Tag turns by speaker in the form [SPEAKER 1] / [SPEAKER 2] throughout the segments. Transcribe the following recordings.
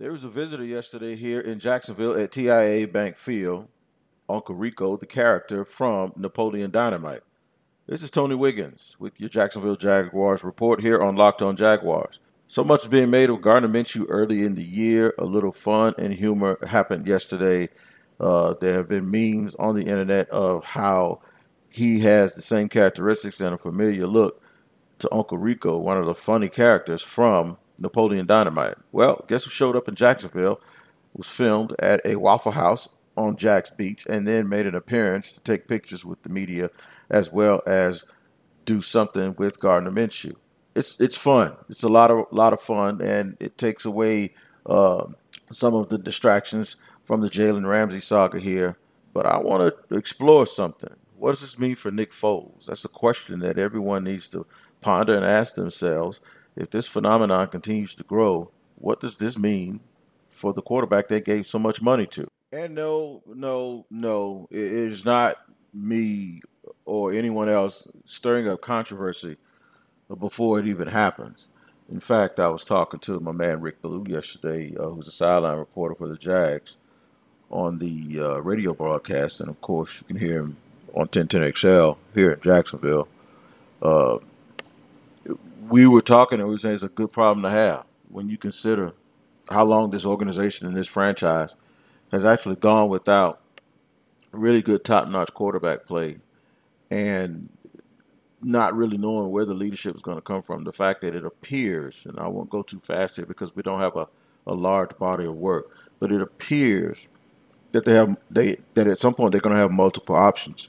[SPEAKER 1] There was a visitor yesterday here in Jacksonville at TIAA Bank Field, Uncle Rico, the character from Napoleon Dynamite. This is Tony Wiggins with your Jacksonville Jaguars report here on Locked On Jaguars. So much being made of Gardner Minshew early in the year. A little fun and humor happened yesterday. Uh, there have been memes on the internet of how he has the same characteristics and a familiar look to Uncle Rico, one of the funny characters from Napoleon Dynamite. Well, guess who showed up in Jacksonville? Was filmed at a Waffle House on Jax Beach and then made an appearance to take pictures with the media as well as do something with Gardner Minshew. It's it's fun. It's a lot of lot of fun, and it takes away uh, some of the distractions from the Jalen Ramsey saga here. But I want to explore something. What does this mean for Nick Foles? That's a question that everyone needs to ponder and ask themselves if this phenomenon continues to grow, what does this mean for the quarterback they gave so much money to? And no, no, no, it is not me or anyone else stirring up controversy before it even happens. In fact, I was talking to my man Rick Ballou yesterday, uh, who's a sideline reporter for the Jags, on the uh, radio broadcast, and of course you can hear him on 1010XL here in Jacksonville. Uh, we were talking and we were saying it's a good problem to have when you consider how long this organization and this franchise has actually gone without really good top-notch quarterback play and not really knowing where the leadership is going to come from. The fact that it appears, and I won't go too fast here because we don't have a, a large body of work, but it appears that they have they that at some point they're going to have multiple options.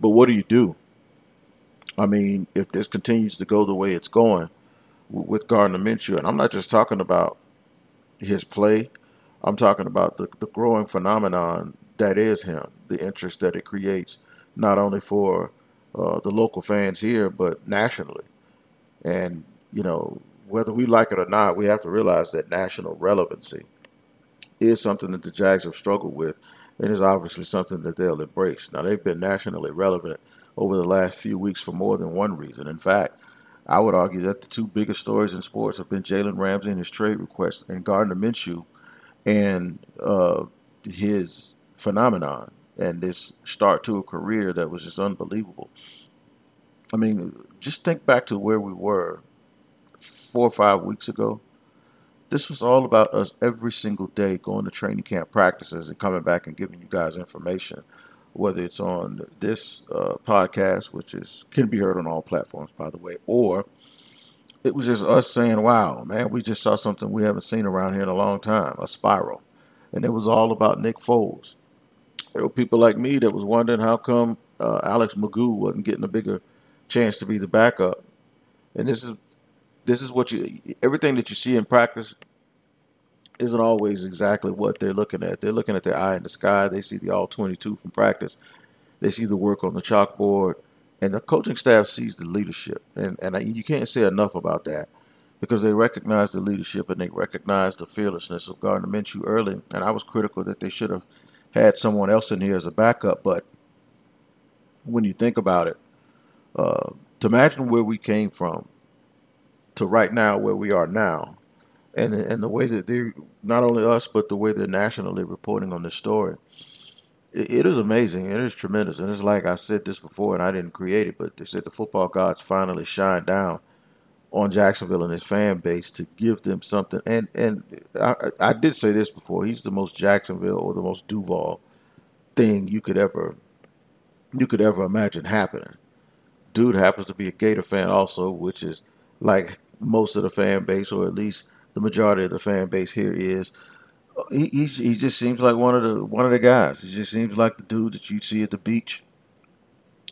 [SPEAKER 1] But what do you do? I mean, if this continues to go the way it's going with Gardner Minshew, and I'm not just talking about his play, I'm talking about the, the growing phenomenon that is him, the interest that it creates, not only for uh, the local fans here, but nationally. And, you know, whether we like it or not, we have to realize that national relevancy is something that the Jags have struggled with and is obviously something that they'll embrace. Now, they've been nationally relevant over the last few weeks for more than one reason. In fact, I would argue that the two biggest stories in sports have been Jalen Ramsey and his trade request, and Gardner Minshew and uh, his phenomenon and this start to a career that was just unbelievable. I mean, just think back to where we were four or five weeks ago. This was all about us every single day going to training camp practices and coming back and giving you guys information whether it's on this uh, podcast, which is can be heard on all platforms, by the way, or it was just us saying, "Wow, man, we just saw something we haven't seen around here in a long time, a spiral," and it was all about Nick Foles. There were people like me that was wondering how come uh, Alex McGough wasn't getting a bigger chance to be the backup, and this is this is what you everything that you see in practice isn't always exactly what they're looking at. They're looking at their eye in the sky. They see the all 22 from practice. They see the work on the chalkboard, and the coaching staff sees the leadership. And and you can't say enough about that because they recognize the leadership and they recognize the fearlessness of Gardner Minshew early. And I was critical that they should have had someone else in here as a backup. But when you think about it, uh, to imagine where we came from to right now where we are now and and the way that they not only us but the way they're nationally reporting on this story it, it is amazing. It is tremendous. And it's like i said this before and i didn't create it but they said the football gods finally shine down on jacksonville and his fan base to give them something. And and i, I did say this before. He's the most jacksonville or the most duval thing you could ever you could ever imagine happening. Dude happens to be a gator fan also which is like most of the fan base or at least the majority of the fan base here is. Uh, he, he, he just seems like one of the one of the guys. He just seems like the dude that you see at the beach,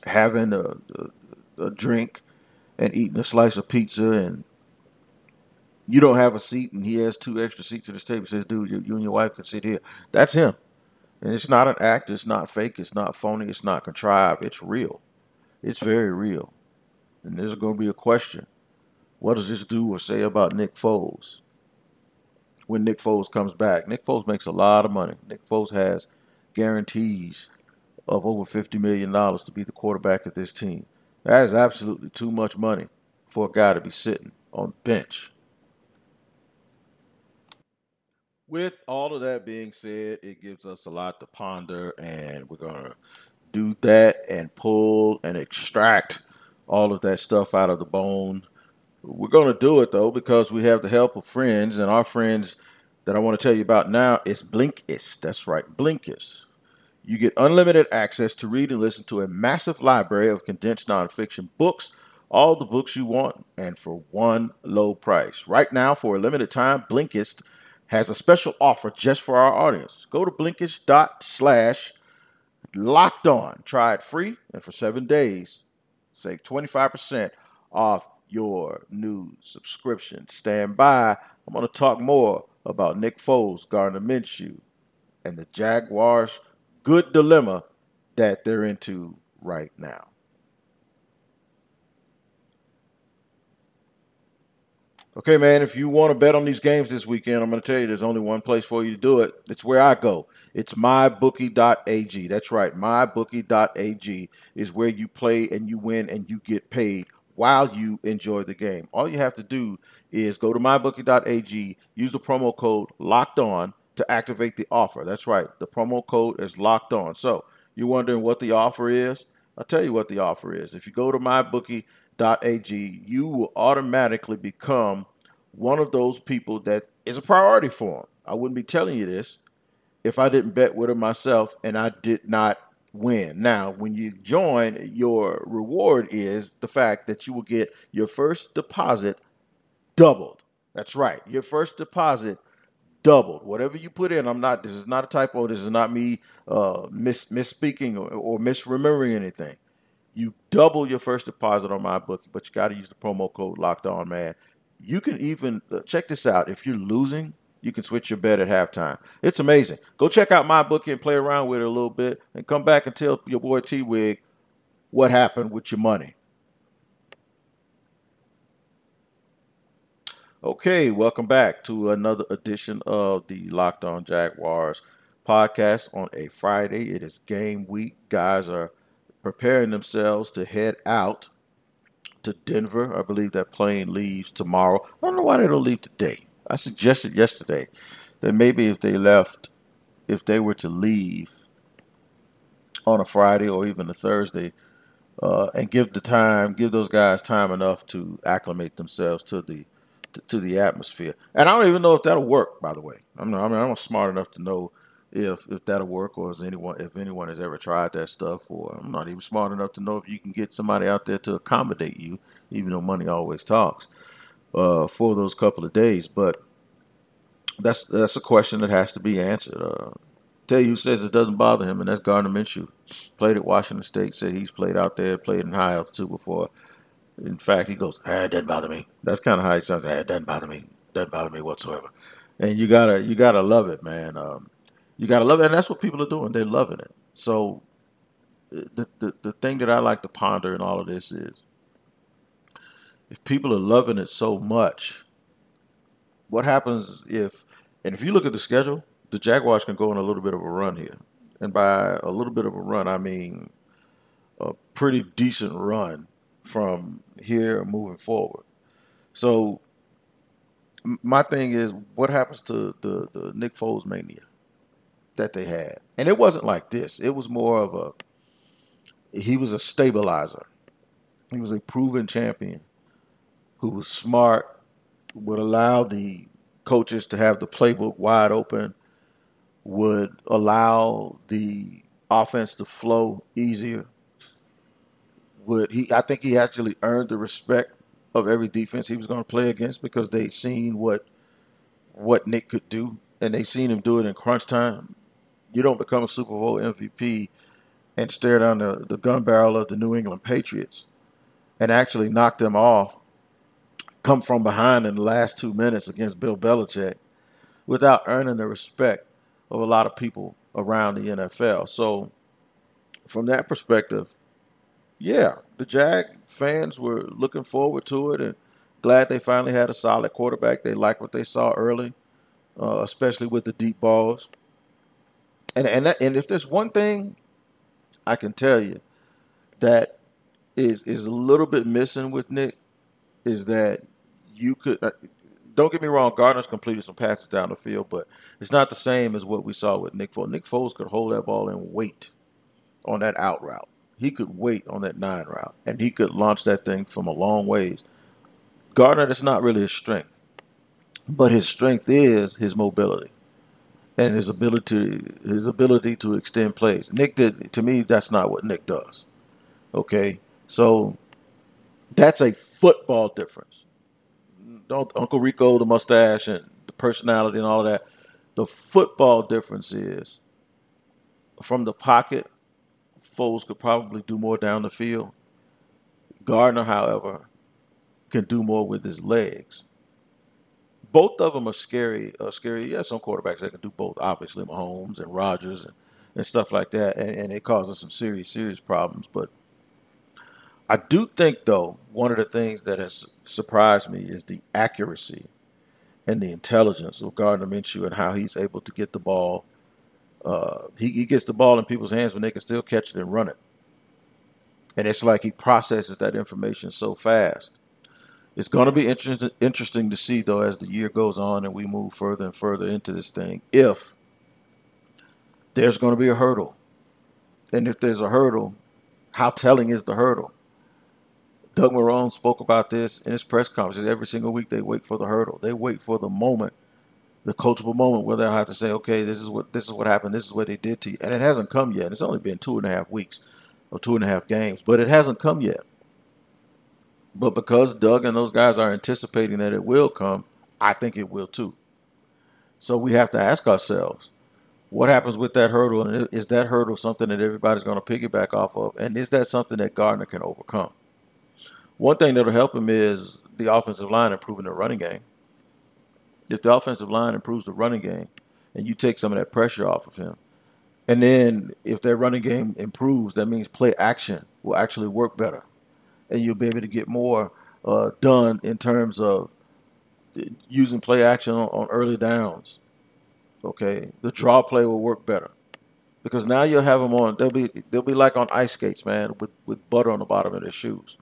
[SPEAKER 1] having a, a, a drink and eating a slice of pizza, and you don't have a seat, and he has two extra seats at his table. Says, "Dude, you, you and your wife can sit here." That's him, and it's not an act. It's not fake. It's not phony. It's not contrived. It's real. It's very real. And there's going to be a question: What does this do or say about Nick Foles? When Nick Foles comes back. Nick Foles makes a lot of money. Nick Foles has guarantees of over $50 million to be the quarterback of this team. That is absolutely too much money for a guy to be sitting on the bench. With all of that being said, it gives us a lot to ponder, and we're going to do that and pull and extract all of that stuff out of the bone. We're going to do it though because we have the help of friends, and our friends that I want to tell you about now is Blinkist. That's right, Blinkist. You get unlimited access to read and listen to a massive library of condensed nonfiction books, all the books you want, and for one low price. Right now, for a limited time, Blinkist has a special offer just for our audience. Go to Blinkist slash locked on. Try it free and for seven days. Save 25% off your new subscription. Stand by. I'm going to talk more about Nick Foles, Gardner Minshew, and the Jaguars' good dilemma that they're into right now. Okay, man, if you want to bet on these games this weekend, I'm going to tell you there's only one place for you to do it. It's where I go. It's mybookie.ag. That's right, mybookie.ag is where you play and you win and you get paid while you enjoy the game. All you have to do is go to mybookie.ag, use the promo code locked on to activate the offer. That's right, the promo code is locked on. So you're wondering what the offer is? I'll tell you what the offer is. If you go to mybookie.ag, you will automatically become one of those people that is a priority for them. I wouldn't be telling you this if I didn't bet with them myself and I did not win. Now, when you join, your reward is the fact that you will get your first deposit doubled. That's right. Your first deposit doubled. Whatever you put in, I'm not. This is not a typo. This is not me uh, miss misspeaking or, or misremembering anything you double your first deposit on my book, but you got to use the promo code locked on, man. You can even uh, check this out. If you're losing, you can switch your bet at halftime. It's amazing. Go check out my book and play around with it a little bit, and come back and tell your boy T Wig what happened with your money. Okay, welcome back to another edition of the Locked On Jaguars podcast on a Friday. It is game week. Guys are preparing themselves to head out to Denver. I believe that plane leaves tomorrow. I don't know why they don't leave today. I suggested yesterday that maybe if they left, if they were to leave on a Friday or even a Thursday, uh, and give the time, give those guys time enough to acclimate themselves to the to, to, the atmosphere. And I don't even know if that'll work. By the way, I'm not, I mean I'm not smart enough to know if if that'll work or is anyone if anyone has ever tried that stuff or I'm not even smart enough to know if you can get somebody out there to accommodate you, even though money always talks, uh, for those couple of days. But that's that's a question that has to be answered. Uh, tell you who says it doesn't bother him, and that's Gardner Minshew. Played at Washington State, said he's played out there, played in high altitude before. In fact, he goes, ah, "It doesn't bother me." That's kind of how he sounds. Ah, it doesn't bother me. Doesn't bother me whatsoever. And you gotta you gotta love it, man. Um, you gotta love it, and that's what people are doing. They're loving it. So the, the the thing that I like to ponder in all of this is if people are loving it so much, what happens if and if you look at the schedule, the Jaguars can go on a little bit of a run here. And by a little bit of a run, I mean a pretty decent run from here moving forward. So my thing is, what happens to the, the Nick Foles mania? that they had. And it wasn't like this. It was more of a he was a stabilizer. He was a proven champion who was smart, would allow the coaches to have the playbook wide open, would allow the offense to flow easier. Would he I think he actually earned the respect of every defense he was going to play against because they'd seen what what Nick could do and they'd seen him do it in crunch time you don't become a Super Bowl MVP and stare down the, the gun barrel of the New England Patriots and actually knock them off, come from behind in the last two minutes against Bill Belichick without earning the respect of a lot of people around the NFL. So, from that perspective, yeah, the Jag fans were looking forward to it and glad they finally had a solid quarterback. They liked what they saw early, uh, especially with the deep balls and and that, and if there's one thing I can tell you that is is a little bit missing with Nick is that you could uh, don't get me wrong, Gardner's completed some passes down the field, but it's not the same as what we saw with Nick Foles. Nick Foles could hold that ball and wait on that out route. He could wait on that nine route, and he could launch that thing from a long ways. Gardner, that's not really his strength, but his strength is his mobility and his ability his ability to extend plays. Nick did to me that's not what Nick does. Okay? So that's a football difference. Uncle Rico the mustache and the personality and all of that. The football difference is from the pocket, Foles could probably do more down the field. Gardner, however, can do more with his legs both of them are scary. Uh, scary. Yeah, some quarterbacks that can do both. Obviously, Mahomes and Rodgers and, and stuff like that, and, and it causes some serious, serious problems. But I do think, though, one of the things that has surprised me is the accuracy and the intelligence of Gardner Minshew and how he's able to get the ball. Uh, he, he gets the ball in people's hands when they can still catch it and run it. And it's like he processes that information so fast it's going to be interesting interesting to see though as the year goes on and we move further and further into this thing if there's going to be a hurdle and if there's a hurdle how telling is the hurdle doug marrone spoke about this in his press conferences every single week they wait for the hurdle they wait for the moment the coachable moment where they'll have to say okay this is what this is what happened this is what they did to you and it hasn't come yet it's only been two and a half weeks or two and a half games but it hasn't come yet but because Doug and those guys are anticipating that it will come, I think it will too. So we have to ask ourselves, what happens with that hurdle? And is that hurdle something that everybody's going to piggyback off of? And is that something that Gardner can overcome? One thing that'll help him is the offensive line improving the running game. If the offensive line improves the running game and you take some of that pressure off of him, and then if their running game improves, that means play action will actually work better and you'll be able to get more uh, done in terms of using play action on, on, early downs. Okay, the draw play will work better because now you'll have them on. They'll be they'll be like on ice skates, man, with with butter on the bottom of their shoes.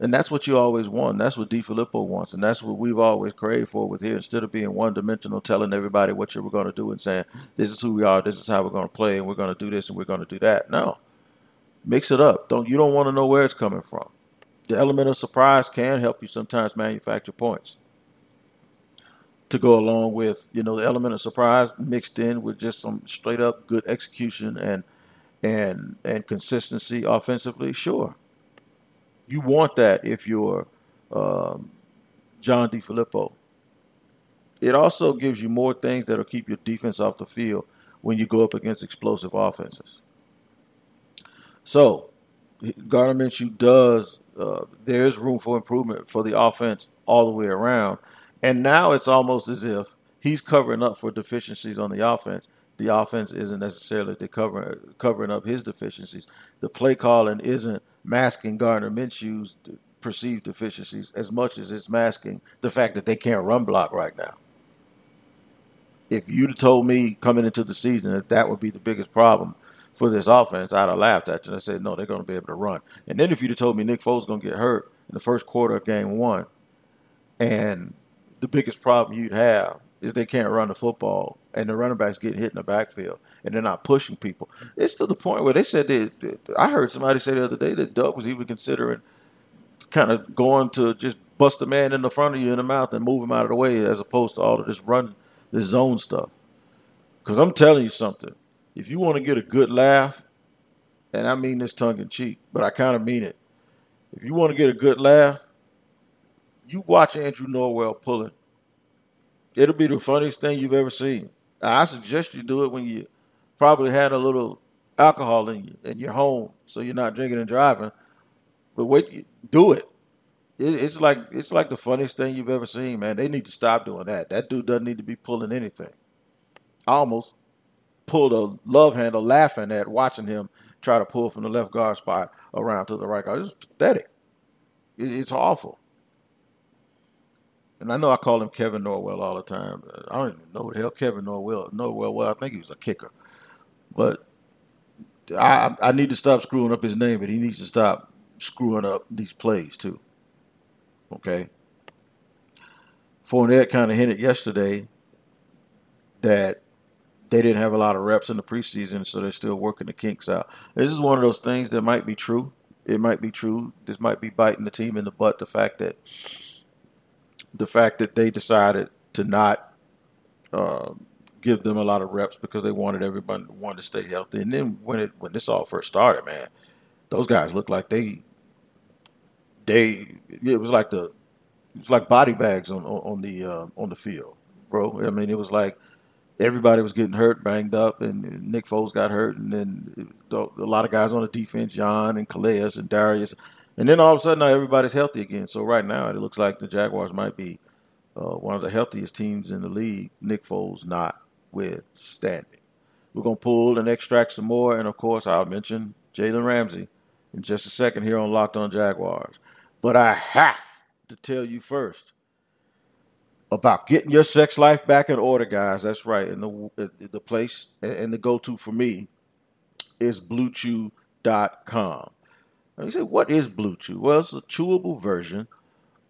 [SPEAKER 1] And that's what you always want. That's what DeFilippo wants, and that's what we've always craved for with here. Instead of being one dimensional, telling everybody what you were going to do and saying this is who we are, this is how we're going to play, and we're going to do this and we're going to do that. No, Mix it up. Don't you don't want to know where it's coming from. The element of surprise can help you sometimes manufacture points. To go along with, you know, the element of surprise mixed in with just some straight up good execution and and and consistency offensively, sure. You want that if you're um, John Filippo. It also gives you more things that'll keep your defense off the field when you go up against explosive offenses. So, Gardner Minshew does. Uh, there's room for improvement for the offense all the way around, and now it's almost as if he's covering up for deficiencies on the offense. The offense isn't necessarily covering covering up his deficiencies. The play calling isn't masking Gardner Minshew's perceived deficiencies as much as it's masking the fact that they can't run block right now. If you'd told me coming into the season that that would be the biggest problem, for this offense, I'd have laughed at you and I said, no, they're going to be able to run. And then if you'd have told me Nick Foles going to get hurt in the first quarter of game one, and the biggest problem you'd have is they can't run the football, and the running backs getting hit in the backfield, and they're not pushing people. It's to the point where they said they, I heard somebody say the other day that Doug was even considering kind of going to just bust a man in the front of you in the mouth and move him out of the way as opposed to all of this run, this zone stuff. Because I'm telling you something if you want to get a good laugh, and I mean this tongue in cheek, but I kind of mean it. If you want to get a good laugh, you watch Andrew Norwell pulling. It'll be the funniest thing you've ever seen. I suggest you do it when you probably had a little alcohol in you and you're home, so you're not drinking and driving. But wait, do it. it. It's like it's like the funniest thing you've ever seen, man. They need to stop doing that. That dude doesn't need to be pulling anything. I Almost pulled a love handle laughing at watching him try to pull from the left guard spot around to the right guard. It's pathetic. It's awful. And I know I call him Kevin Norwell all the time. I don't even know what the hell Kevin Norwell Norwell well. I think he was a kicker. But I I need to stop screwing up his name, but he needs to stop screwing up these plays too. Okay. Fournette kind of hinted yesterday that they didn't have a lot of reps in the preseason, so they're still working the kinks out. This is one of those things that might be true. It might be true. This might be biting the team in the butt. The fact that the fact that they decided to not uh, give them a lot of reps because they wanted everybody wanted to stay healthy. And then when it when this all first started, man, those guys looked like they they it was like the it was like body bags on on, on the uh, on the field, bro. I mean, it was like everybody was getting hurt, banged up, and Nick Foles got hurt, and then a lot of guys on the defense, John and Calais and Darius, and then all of a sudden everybody's healthy again. So right now it looks like the Jaguars might be uh, one of the healthiest teams in the league. Nick Foles not withstanding. We're gonna pull and extract some more, and of course I'll mention Jalen Ramsey in just a second here on Locked On Jaguars. But I have to tell you first about getting your sex life back in order, guys. That's right. And the the place and the go to for me is BlueChew.com. You say, what is Blue Chew? Well, it's a chewable version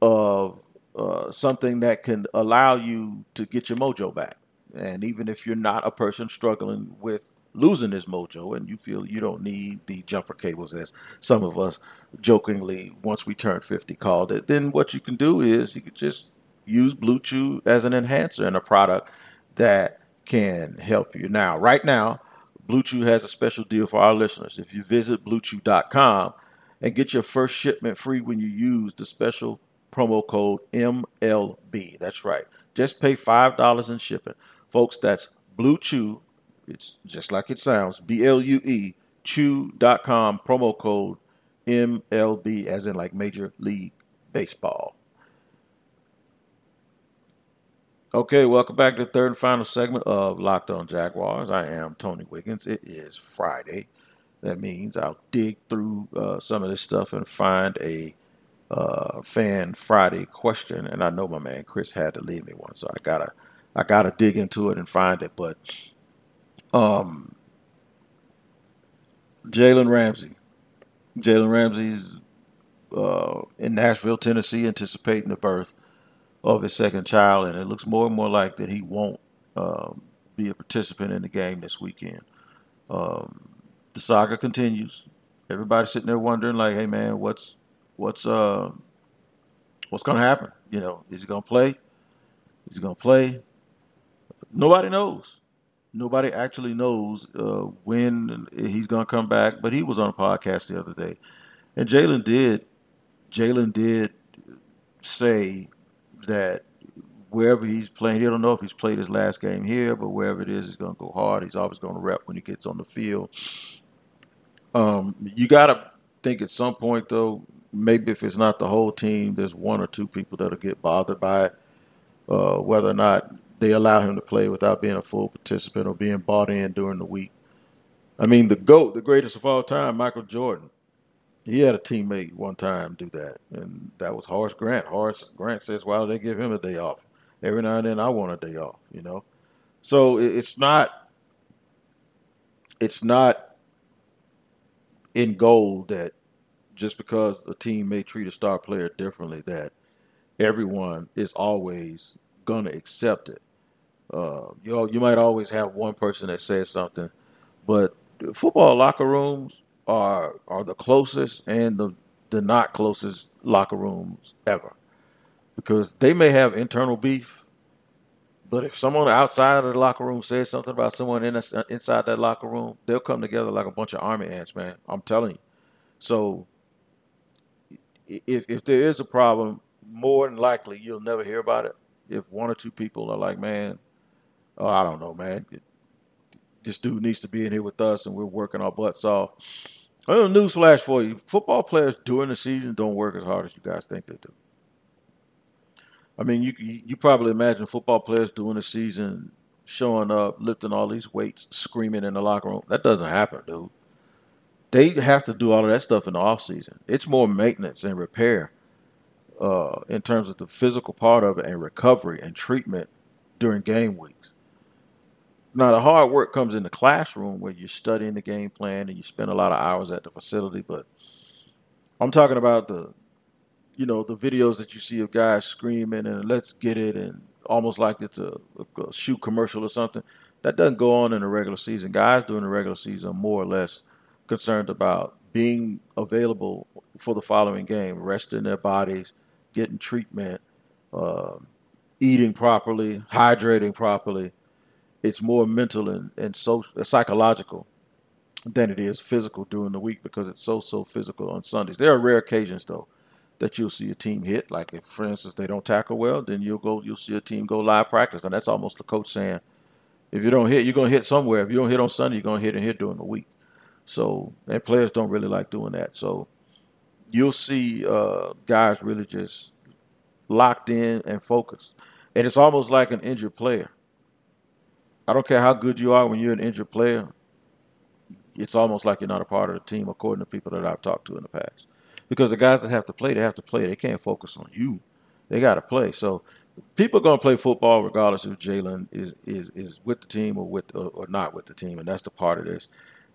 [SPEAKER 1] of uh, something that can allow you to get your mojo back. And even if you're not a person struggling with losing his mojo and you feel you don't need the jumper cables as some of us jokingly once we turn 50 called it then what you can do is you can just use blue chew as an enhancer and a product that can help you now right now blue chew has a special deal for our listeners if you visit bluechew.com and get your first shipment free when you use the special promo code mlb that's right just pay $5 in shipping folks that's blue chew it's just like it sounds. B L U E chew.com promo code MLB as in like Major League Baseball. Okay, welcome back to the third and final segment of Locked On Jaguars. I am Tony Wiggins. It is Friday. That means I'll dig through uh, some of this stuff and find a uh, fan Friday question. And I know my man Chris had to leave me one, so I gotta I gotta dig into it and find it. But um, Jalen Ramsey. Jalen Ramsey's uh, in Nashville, Tennessee, anticipating the birth of his second child, and it looks more and more like that he won't um, be a participant in the game this weekend. Um, the saga continues. Everybody's sitting there wondering, like, "Hey, man, what's what's uh what's gonna happen? You know, is he gonna play? Is he gonna play? Nobody knows nobody actually knows uh, when he's going to come back. But he was on a podcast the other day, and Jalen did. Jalen did say that wherever he's playing, he don't know if he's played his last game here, but wherever it is, he's going to go hard. He's always going to rep when he gets on the field. Um, you got to think at some point, though, maybe if it's not the whole team, there's one or two people that'll get bothered by it. Uh, whether or not they allow him to play without being a full participant or being bought in during the week. I mean, the GOAT, the greatest of all time, Michael Jordan, he had a teammate one time do that, and that was Horace Grant. Horace Grant says, why do they give him a day off? Every now and then I want a day off, you know? So it's not, it's not in gold that just because a team may treat a star player differently, that everyone is always going to accept it. Uh, you you might always have one person that says something, but football locker rooms are are the closest and the the not closest locker rooms ever, because they may have internal beef, but if someone outside of the locker room says something about someone in a, inside that locker room, they'll come together like a bunch of army ants, man. I'm telling you. So if if there is a problem, more than likely you'll never hear about it. If one or two people are like, man, oh, I don't know, man. This dude needs to be in here with us, and we're working our butts off. A news flash for you: football players during the season don't work as hard as you guys think they do. I mean, you you probably imagine football players during the season showing up, lifting all these weights, screaming in the locker room. That doesn't happen, dude. They have to do all of that stuff in the off season. It's more maintenance and repair uh, in terms of the physical part of it and recovery and treatment during game weeks. Now, the hard work comes in the classroom where you're studying the game plan and you spend a lot of hours at the facility. But I'm talking about the you know, the videos that you see of guys screaming and let's get it and almost like it's a, a commercial or something. That doesn't go on in the regular season. Guys during the regular season are more or less concerned about being available for the following game, resting their bodies, getting treatment, uh, eating properly, hydrating properly. It's more mental and, and so psychological than it is physical during the week because it's so so physical on Sundays. There are rare occasions though that you'll see a team hit. Like if, for instance, they don't tackle well, then you'll go you'll see a team go live practice, and that's almost the coach saying, if you don't hit, you're gonna hit somewhere. If you don't hit on Sunday, you're gonna hit and hit during the week. So and players don't really like doing that. So you'll see uh, guys really just locked in and focused, and it's almost like an injured player. I don't care how good you are when you're an injured player. It's almost like you're not a part of the team, according to people that I've talked to in the past. Because the guys that have to play, they have to play. They can't focus on you. They got to play. So people are going to play football regardless if Jalen is, is is with the team or with or, not with the team, and that's the part of this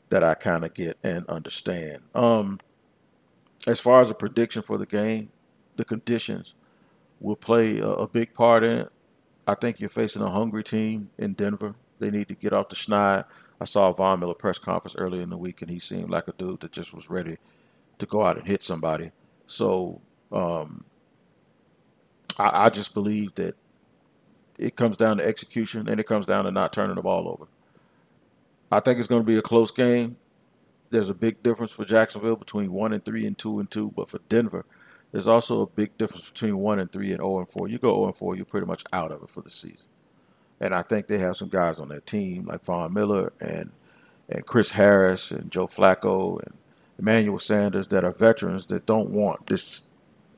[SPEAKER 1] that I kind of get and understand. Um, as far as a prediction for the game, the conditions will play a, a, big part in it. I think you're facing a hungry team in Denver. They need to get off the schneid. I saw Von Miller press conference earlier in the week, and he seemed like a dude that just was ready to go out and hit somebody. So um, I, I just believe that it comes down to execution and it comes down to not turning the ball over. I think it's going to be a close game. There's a big difference for Jacksonville between one and three and two and two, but for Denver, there's also a big difference between one and three and zero oh and four. You go zero oh and four, you're pretty much out of it for the season. And I think they have some guys on their team like Von Miller and and Chris Harris and Joe Flacco and Emmanuel Sanders that are veterans that don't want this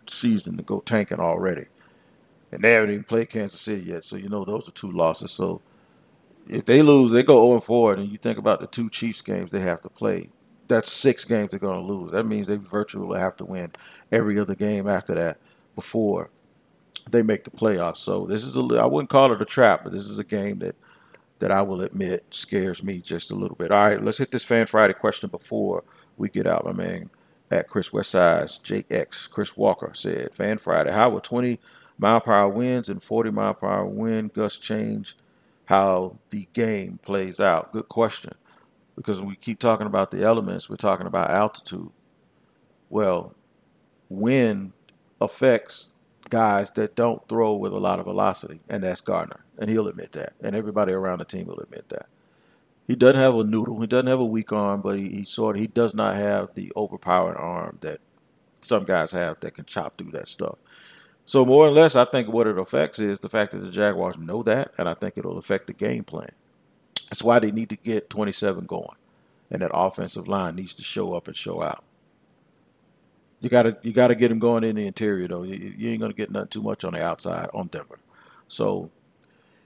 [SPEAKER 1] season to go tanking already. And they haven't even played Kansas City yet, so you know those are two losses. So if they lose, they go 0 4, and you think about the two Chiefs games they have to play. That's six games they're going to lose. That means they virtually have to win every other game after that before they make the playoffs. So this is a I wouldn't call it a trap, but this is a game that that I will admit scares me just a little bit. All right, let's hit this Fan Friday question before we get out, my man. At Chris Westsides, JX, Chris Walker said, Fan Friday, how will 20 mile per hour winds and 40 mile per hour wind gusts change how the game plays out? Good question. Because when we keep talking about the elements, we're talking about altitude. Well, wind affects guys that don't throw with a lot of velocity, and that's Gardner. And he'll admit that. And everybody around the team will admit that. He doesn't have a noodle. He doesn't have a weak arm, but he, he sort of he does not have the overpowered arm that some guys have that can chop through that stuff. So more or less, I think what it affects is the fact that the Jaguars know that, and I think it'll affect the game plan. That's why they need to get 27 going, and that offensive line needs to show up and show out. You gotta you gotta get him going in the interior though. You, you ain't gonna get nothing too much on the outside on Denver. So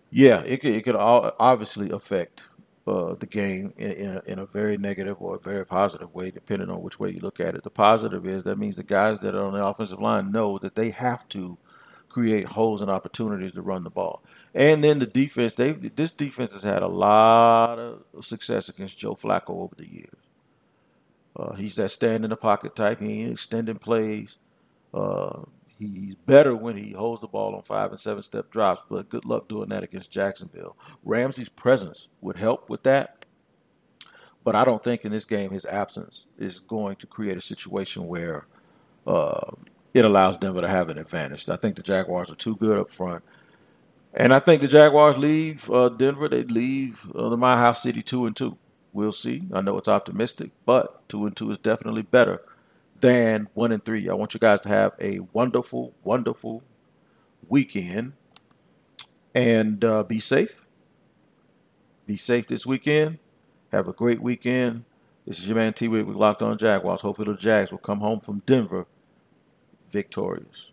[SPEAKER 1] yeah, it could it could obviously affect uh, the game in, in a, in, a, very negative or a very positive way, depending on which way you look at it. The positive is that means the guys that are on the offensive line know that they have to create holes and opportunities to run the ball. And then the defense, they this defense has had a lot of success against Joe Flacco over the years. Uh, he's that stand in the pocket type. He ain't extending plays. Uh, he's better when he holds the ball on five and seven step drops, but good luck doing that against Jacksonville. Ramsey's presence would help with that, but I don't think in this game his absence is going to create a situation where uh, it allows Denver to have an advantage. I think the Jaguars are too good up front. And I think the Jaguars leave uh, Denver. They leave uh, the Mile High City two and two. We'll see. I know it's optimistic, but two and two is definitely better than one and three. I want you guys to have a wonderful, wonderful weekend and uh, be safe. Be safe this weekend. Have a great weekend. This is your man T. Wig with Locked On Jaguars. Hopefully the Jags will come home from Denver victorious.